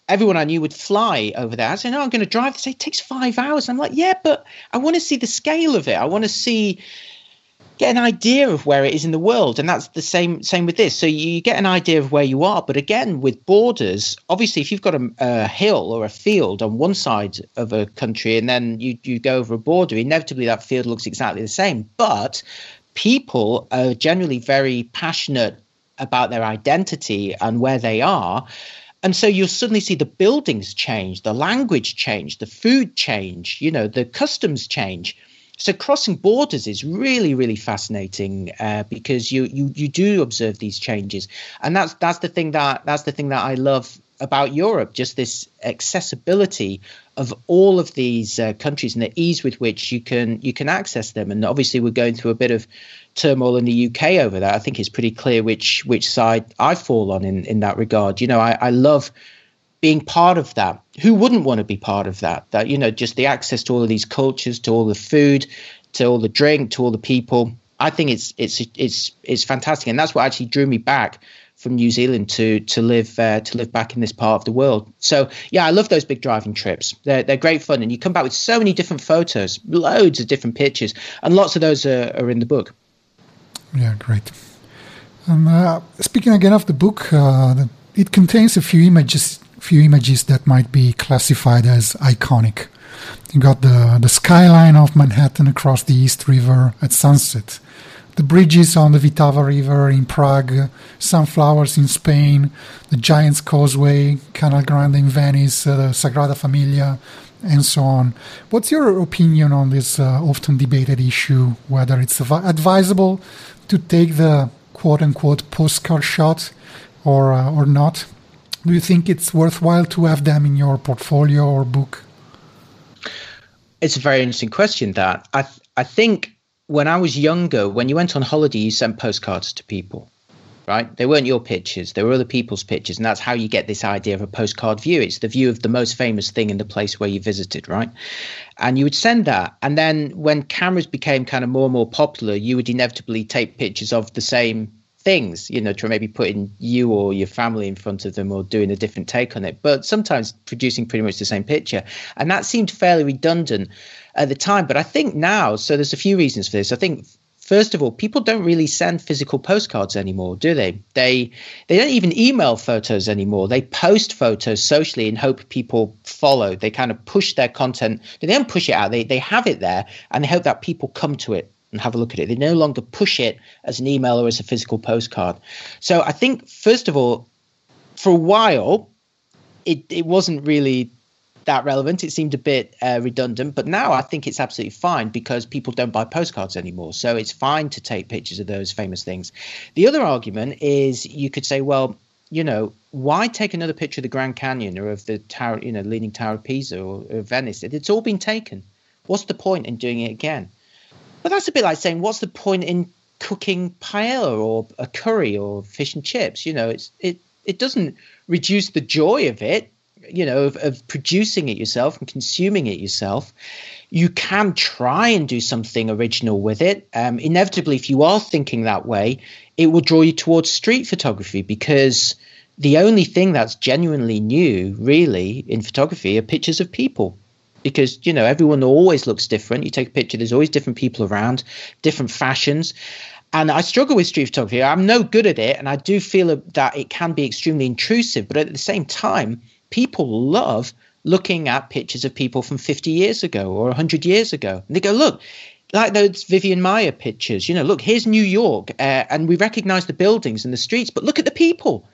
everyone I knew would fly over there. I said, "No, I'm going to drive." They say it takes five hours. I'm like, "Yeah, but I want to see the scale of it. I want to see." Get an idea of where it is in the world and that's the same same with this. So you get an idea of where you are but again with borders obviously if you've got a, a, hill or a field on one side of a country and then you you go over a border inevitably that field looks exactly the same. But people are generally very passionate about their identity and where they are. And so you'll suddenly see the buildings change the language change the food change you know the customs change so crossing borders is really really fascinating uh, because you you you do observe these changes and that's that's the thing that that's the thing that I love about Europe, just this accessibility of all of these uh, countries and the ease with which you can you can access them. And obviously, we're going through a bit of turmoil in the UK over that. I think it's pretty clear which which side I fall on in in that regard. You know, I, I love being part of that. Who wouldn't want to be part of that? That you know, just the access to all of these cultures, to all the food, to all the drink, to all the people. I think it's it's it's it's fantastic, and that's what actually drew me back from New Zealand to to live uh, to live back in this part of the world. So yeah, I love those big driving trips. They're they're great fun, and you come back with so many different photos, loads of different pictures, and lots of those are, are in the book. Yeah, great. Um, uh, speaking again of the book, uh, it contains a few images, few images that might be classified as iconic. You got the the skyline of Manhattan across the East River at sunset the bridges on the Vltava River in Prague, sunflowers in Spain, the Giant's Causeway, Canal Grande in Venice, uh, the Sagrada Familia, and so on. What's your opinion on this uh, often debated issue, whether it's advisable to take the quote unquote postcard shot or, uh, or not? Do you think it's worthwhile to have them in your portfolio or book? It's a very interesting question. That I th- I think when I was younger, when you went on holiday, you sent postcards to people, right? They weren't your pictures, they were other people's pictures. And that's how you get this idea of a postcard view. It's the view of the most famous thing in the place where you visited, right? And you would send that. And then when cameras became kind of more and more popular, you would inevitably take pictures of the same things, you know, to maybe putting you or your family in front of them or doing a different take on it, but sometimes producing pretty much the same picture. And that seemed fairly redundant at the time. But I think now, so there's a few reasons for this. I think first of all, people don't really send physical postcards anymore, do they? They they don't even email photos anymore. They post photos socially and hope people follow. They kind of push their content. They don't push it out. They they have it there and they hope that people come to it and have a look at it. They no longer push it as an email or as a physical postcard. So I think first of all, for a while, it it wasn't really that relevant. It seemed a bit uh, redundant, but now I think it's absolutely fine because people don't buy postcards anymore. So it's fine to take pictures of those famous things. The other argument is you could say, well, you know, why take another picture of the Grand Canyon or of the tower, you know, Leaning Tower of Pisa or, or Venice? It's all been taken. What's the point in doing it again? But that's a bit like saying, what's the point in cooking paella or a curry or fish and chips? You know, it's it it doesn't reduce the joy of it you know of, of, producing it yourself and consuming it yourself. You can try and do something original with it. Um, inevitably if you are thinking that way it will draw you towards street photography because the only thing that's genuinely new really in photography are pictures of people because you know everyone always looks different you take a picture there's always different people around different fashions and I struggle with street photography. I'm no good at it, and I do feel that it can be extremely intrusive. But at the same time, people love looking at pictures of people from 50 years ago or 100 years ago. And they go, look, like those Vivian Maier pictures, you know, look, here's New York, uh, and we recognize the buildings and the streets, but look at the people.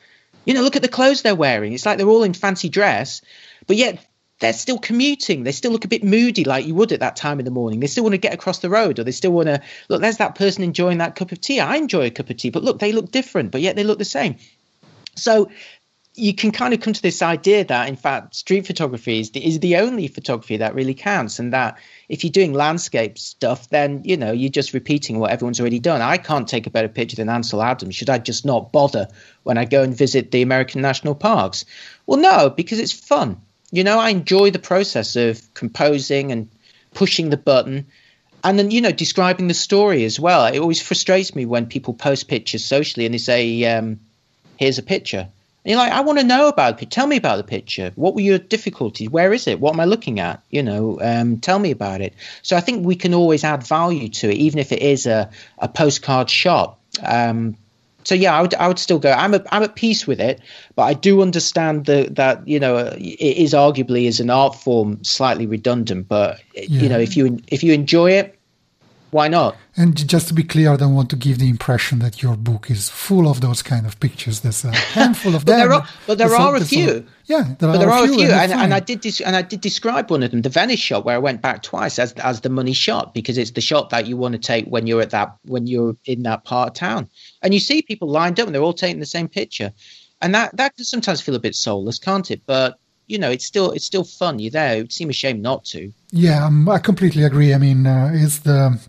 You know, look at the clothes they're wearing. It's like they're all in fancy dress, but yet they're still commuting. They still look a bit moody, like you would at that time in the morning. They still want to get across the road, or they still want to look. There's that person enjoying that cup of tea. I enjoy a cup of tea, but look, they look different, but yet they look the same. So you can kind of come to this idea that in fact street photography is the, is the only photography that really counts and that if you're doing landscape stuff then you know you're just repeating what everyone's already done i can't take a better picture than ansel adams should i just not bother when i go and visit the american national parks well no because it's fun you know i enjoy the process of composing and pushing the button and then you know describing the story as well it always frustrates me when people post pictures socially and they say um, here's a picture and you're like, I want to know about it. Tell me about the picture. What were your difficulties? Where is it? What am I looking at? You know, um, tell me about it. So I think we can always add value to it, even if it is a, a postcard shot. Um, so yeah, I would I would still go. I'm a, I'm at peace with it, but I do understand that that you know it is arguably as an art form slightly redundant. But yeah. you know, if you if you enjoy it, why not? And just to be clear, I don't want to give the impression that your book is full of those kind of pictures. There's a handful of but them. There are, but there are a few. yeah, there but are there are a few, and, and, and, I did des- and I did describe one of them, the Venice shot, where I went back twice as as the money shot because it's the shot that you want to take when you're at that when you're in that part of town, and you see people lined up and they're all taking the same picture. and that that can sometimes feel a bit soulless, can't it? But you know, it's still it's still fun. You're there. It would seem a shame not to. Yeah, um, I completely agree. I mean, uh, it's the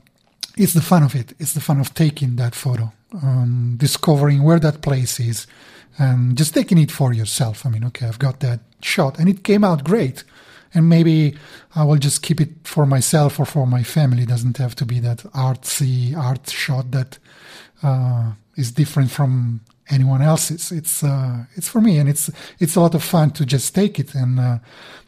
it's the fun of it. It's the fun of taking that photo, um, discovering where that place is, and just taking it for yourself. I mean, okay, I've got that shot, and it came out great. And maybe I will just keep it for myself or for my family. It doesn't have to be that artsy art shot that uh, is different from anyone else's. It's uh, it's for me, and it's it's a lot of fun to just take it. And uh,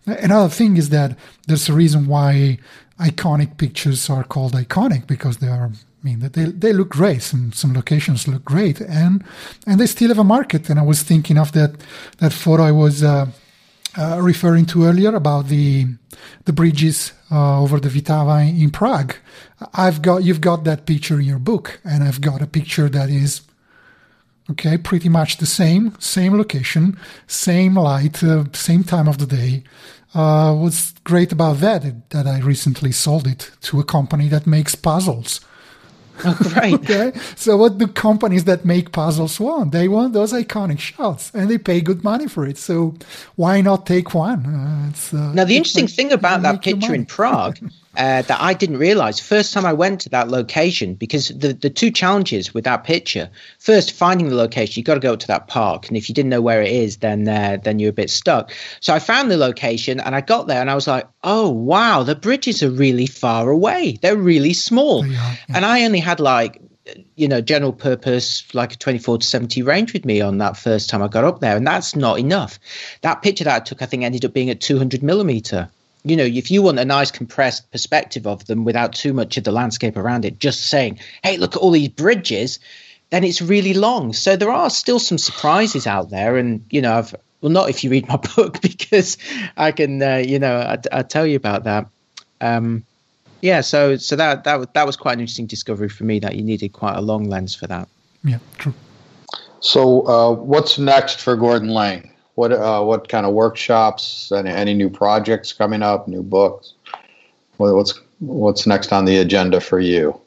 another thing is that there's a reason why iconic pictures are called iconic because they are. I mean, they they look great. Some some locations look great, and and they still have a market. And I was thinking of that that photo I was uh, uh, referring to earlier about the the bridges uh, over the Vltava in Prague. I've got you've got that picture in your book, and I've got a picture that is okay, pretty much the same, same location, same light, uh, same time of the day. Uh, what's great about that that I recently sold it to a company that makes puzzles. Oh, right. okay. So what do companies that make puzzles want? They want those iconic shots, and they pay good money for it. So why not take one? Uh, uh, now the interesting thing about that picture in Prague uh, that I didn't realize. First time I went to that location because the, the two challenges with that picture first finding the location you got to go to that park and if you didn't know where it is then uh, then you're a bit stuck. So I found the location and I got there and I was like oh wow the bridges are really far away. They're really small. Yeah. and I only had like you know general purpose like a 24 to 70 range with me on that first time I got up there and that's not enough. That picture that I took I think ended up being at 200 millimeter you know, if you want a nice compressed perspective of them without too much of the landscape around it, just saying, hey, look at all these bridges, then it's really long. So there are still some surprises out there. And, you know, I've, well, not if you read my book, because I can, uh, you know, I, I'll tell you about that. Um, yeah, so so that that that was quite an interesting discovery for me that you needed quite a long lens for that. Yeah, true. So, uh, what's next for Gordon Laing? What uh, what kind of workshops? Any, any new projects coming up? New books? What's what's next on the agenda for you?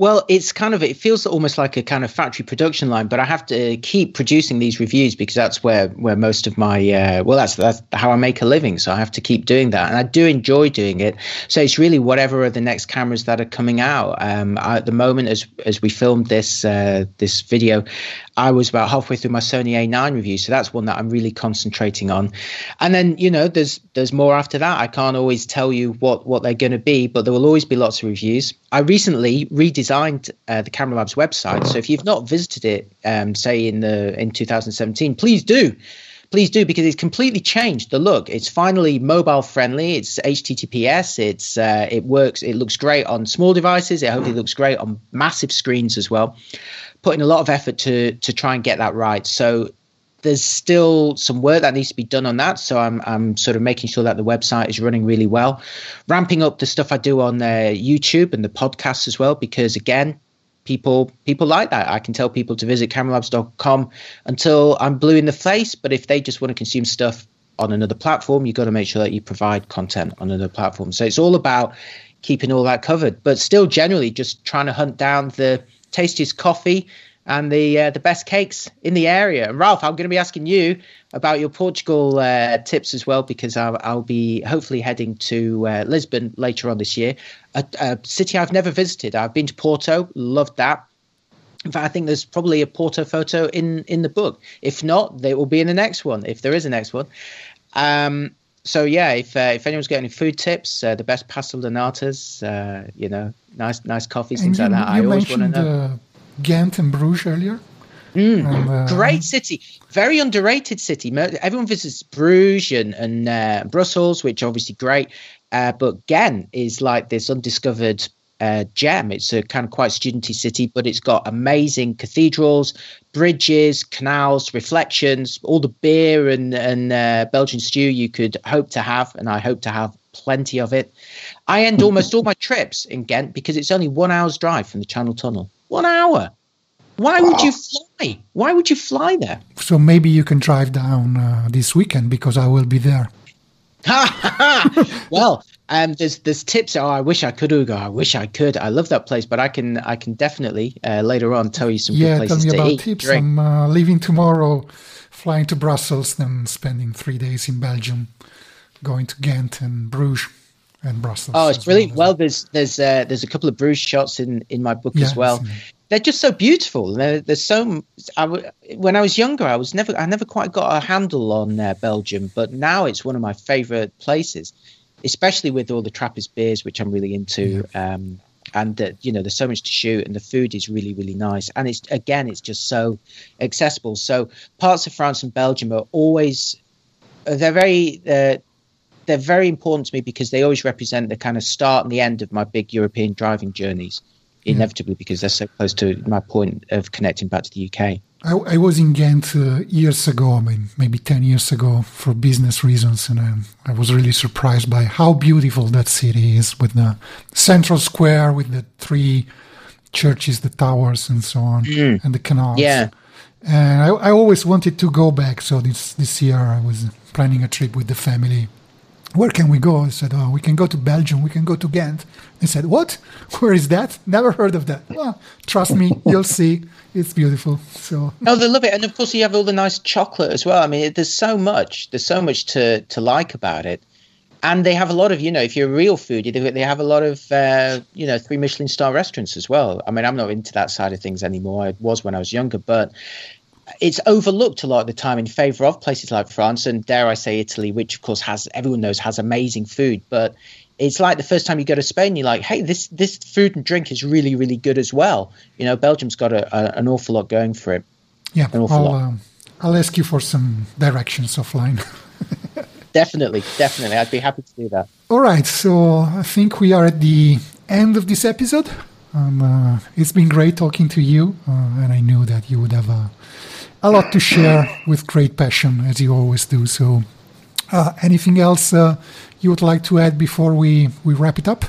Well, it's kind of it feels almost like a kind of factory production line, but I have to keep producing these reviews because that's where where most of my uh, well, that's that's how I make a living. So I have to keep doing that, and I do enjoy doing it. So it's really whatever are the next cameras that are coming out. Um, at the moment, as as we filmed this uh, this video, I was about halfway through my Sony A9 review, so that's one that I'm really concentrating on. And then you know, there's there's more after that. I can't always tell you what what they're going to be, but there will always be lots of reviews. I recently redesigned uh, the Camera Labs website, so if you've not visited it, um, say in the in 2017, please do please do because it's completely changed the look. It's finally mobile friendly. It's HTTPS. It's uh, it works. It looks great on small devices. It hopefully looks great on massive screens as well putting a lot of effort to to try and get that right. So there's still some work that needs to be done on that. So I'm I'm sort of making sure that the website is running really well, ramping up the stuff I do on uh, YouTube and the podcasts as well. Because again, people people like that. I can tell people to visit cameralabs.com until I'm blue in the face. But if they just want to consume stuff on another platform, you've got to make sure that you provide content on another platform. So it's all about keeping all that covered, but still generally just trying to hunt down the tastiest coffee and the uh, the best cakes in the area. And Ralph, I'm going to be asking you about your Portugal uh, tips as well because I'll, I'll be hopefully heading to uh, Lisbon later on this year, a, a, city I've never visited. I've been to Porto, loved that. In fact, I think there's probably a Porto photo in in the book. If not, they will be in the next one. If there is a next one. Um, so yeah, if uh, if anyone's got any food tips, uh, the best pastel de natas, uh, you know, nice nice coffees, things you, like that. I always want to know. Uh, Ghent and Bruges earlier. Mm, and, uh, great city, very underrated city. Everyone visits Bruges and, and uh, Brussels, which obviously great. but Ghent is like this undiscovered uh, gem. It's a kind of quite studenty city, but it's got amazing cathedrals, bridges, canals, reflections, all the beer and and uh, Belgian stew you could hope to have, and I hope to have plenty of it. I end almost all my trips in Ghent because it's only one hour's drive from the Channel Tunnel. One hour. Why would you fly? Why would you fly there? So maybe you can drive down uh, this weekend because I will be there. well, Um, there's there's tips. Oh, I wish I could, Ugo. I wish I could. I love that place, but I can I can definitely uh, later on tell you some yeah, good places tell me to about eat. tips. drink. I'm uh, leaving tomorrow, flying to Brussels, then spending three days in Belgium, going to Ghent and Bruges and Brussels. Oh, it's brilliant. well. Well, there's there's uh, there's a couple of Bruges shots in in my book Yeah, as well. They're just so beautiful. There- There's so. I w- when I was younger, I was never I never quite got a handle on uh, Belgium, but now it's one of my favorite places, especially with all the Trappist beers, which I'm really into. Um, and that you know, there's so much to shoot, and the food is really, really nice. And it's again, it's just so accessible. So parts of France and Belgium are always uh, they're very uh, they're very important to me because they always represent the kind of start and the end of my big European driving journeys. Inevitably, because they're so close to my point of connecting back to the UK. I, I was in Ghent uh, years ago, I mean, maybe 10 years ago, for business reasons, and I, I was really surprised by how beautiful that city is with the central square, with the three churches, the towers, and so on, and the canals. Yeah. And I, I always wanted to go back, so this, this year I was planning a trip with the family. Where can we go? I said, Oh, we can go to Belgium, we can go to Ghent. They said, What? Where is that? Never heard of that. Well, trust me, you'll see. It's beautiful. So Oh, they love it, and of course you have all the nice chocolate as well. I mean, there's so much, there's so much to to like about it, and they have a lot of, you know, if you're a real foodie, they, they have a lot of, uh, you know, three Michelin star restaurants as well. I mean, I'm not into that side of things anymore. I was when I was younger, but it's overlooked a lot of the time in favor of places like France and dare I say Italy, which of course has everyone knows has amazing food, but it's like the first time you go to Spain, you're like, hey, this this food and drink is really really good as well. You know, Belgium's got a, a, an awful lot going for it. Yeah, An awful I'll, lot. um, I'll ask you for some directions offline. Definitely, definitely, I'd be happy to do that. All right, so I think we are at the end of this episode. Um, uh, it's been great talking to you, uh, and I knew that you would have a, a lot to share with great passion, as you always do. So, uh, anything else uh, you would like to add before we, we wrap it up?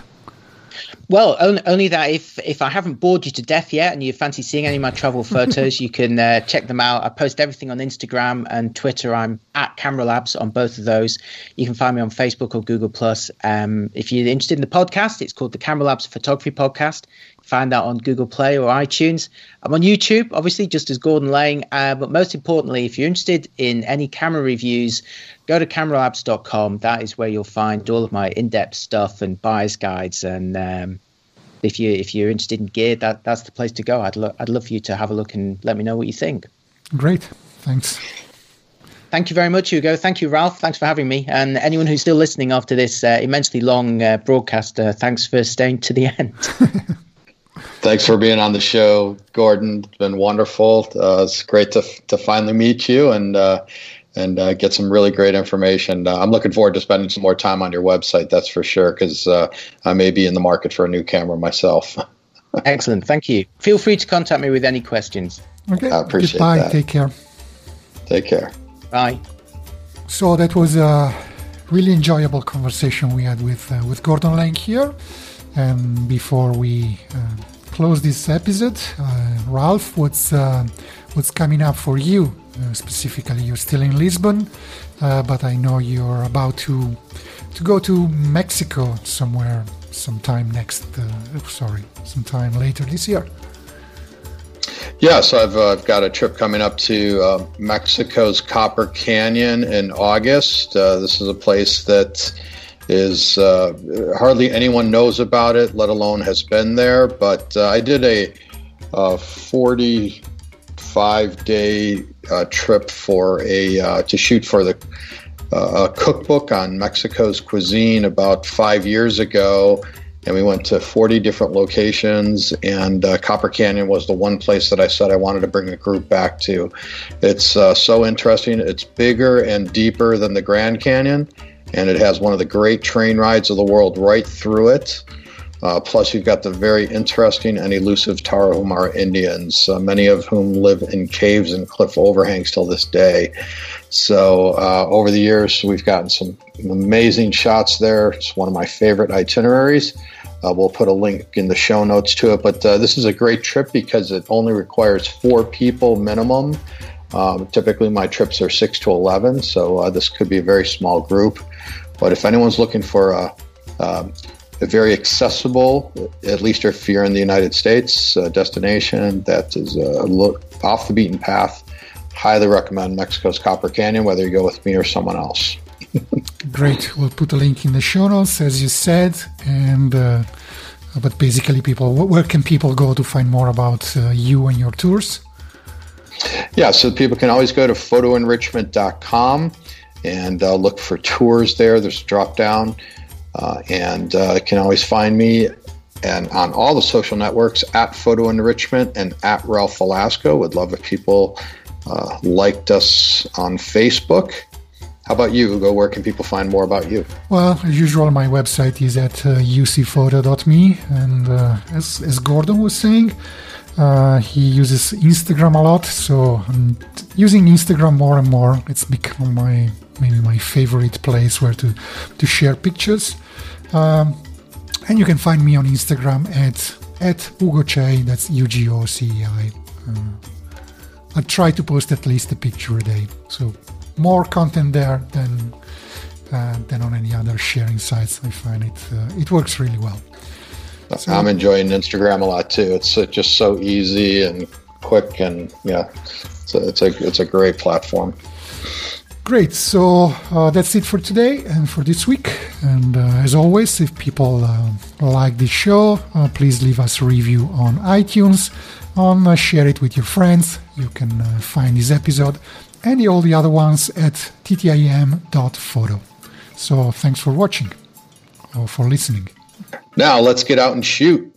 Well, only, only that if if I haven't bored you to death yet, and you fancy seeing any of my travel photos, you can uh, check them out. I post everything on Instagram and Twitter. I'm at Camera Labs on both of those. You can find me on Facebook or Google Plus. Um, if you're interested in the podcast, it's called the Camera Labs Photography Podcast. Find that on Google Play or iTunes. I'm on YouTube, obviously, just as Gordon Laing. Uh, but most importantly, if you're interested in any camera reviews, go to cameralabs.com. That is where you'll find all of my in-depth stuff and buyer's guides. And um, if you if you're interested in gear, that that's the place to go. I'd lo- I'd love for you to have a look and let me know what you think. Great, thanks. Thank you very much, Ugo. Thank you, Ralph. Thanks for having me. And anyone who's still listening after this uh, immensely long uh, broadcast, uh, thanks for staying to the end. Thanks for being on the show, Gordon. It's been wonderful. Uh, it's great to to finally meet you and uh, and uh, get some really great information. Uh, I'm looking forward to spending some more time on your website. That's for sure, because uh, I may be in the market for a new camera myself. Excellent. Thank you. Feel free to contact me with any questions. Okay, I appreciate goodbye. that. Take care. Take care. Bye. So that was a really enjoyable conversation we had with uh, with Gordon Laing here. And before we uh, close this episode, uh, Ralph, what's uh, what's coming up for you uh, specifically? You're still in Lisbon, uh, but I know you're about to to go to Mexico somewhere sometime next. Uh, sorry, sometime later this year. Yeah, so I've, uh, I've got a trip coming up to uh, Mexico's Copper Canyon in August. Uh, this is a place that is uh, hardly anyone knows about it, let alone has been there. But uh, I did a, a 45 day uh, trip for a uh, to shoot for the uh, a cookbook on Mexico's cuisine about five years ago. And we went to 40 different locations, and uh, Copper Canyon was the one place that I said I wanted to bring a group back to. It's so interesting. It's bigger and deeper than the Grand Canyon, and it has one of the great train rides of the world right through it. Uh, plus, you've got the very interesting and elusive Tarahumara Indians, uh, many of whom live in caves and cliff overhangs till this day. So, uh, over the years, we've gotten some amazing shots there. It's one of my favorite itineraries. Uh, we'll put a link in the show notes to it. But uh, this is a great trip because it only requires four people minimum. Um, typically, my trips are six to 11, so uh, this could be a very small group. But if anyone's looking for a, Um, very accessible, at least if you're in the United States, uh, destination that is a look off the beaten path. Highly recommend Mexico's Copper Canyon, whether you go with me or someone else. Great. We'll put a link in the show notes, as you said. And uh, but basically, people, where can people go to find more about uh, you and your tours? Yeah, so people can always go to photoenrichment.com and uh, look for tours there. There's a drop down. Uh, and uh, can always find me and on all the social networks at Photo Enrichment and at Ralph Velasco. Would love if people uh, liked us on Facebook. How about you, Ugo? Where can people find more about you? Well, as usual, my website is at uh, ucphoto.me. And uh, as, as Gordon was saying, uh, he uses Instagram a lot. So I'm using Instagram more and more. It's become my maybe my favorite place where to, to share pictures. Um, and you can find me on Instagram at at Ugo Ugochei, that's U G O C E I. Uh, I try to post at least a picture a day. So more content there than uh, than on any other sharing sites. I find it uh, it works really well. So, I'm enjoying Instagram a lot too. It's just so easy and quick, and yeah, it's a it's a, it's a great platform. Great. So uh, that's it for today and for this week. And uh, as always, if people uh, like this show, uh, please leave us a review on iTunes. On uh, share it with your friends. You can uh, find this episode and all the other ones at ttim.photo. So thanks for watching or for listening. Now let's get out and shoot.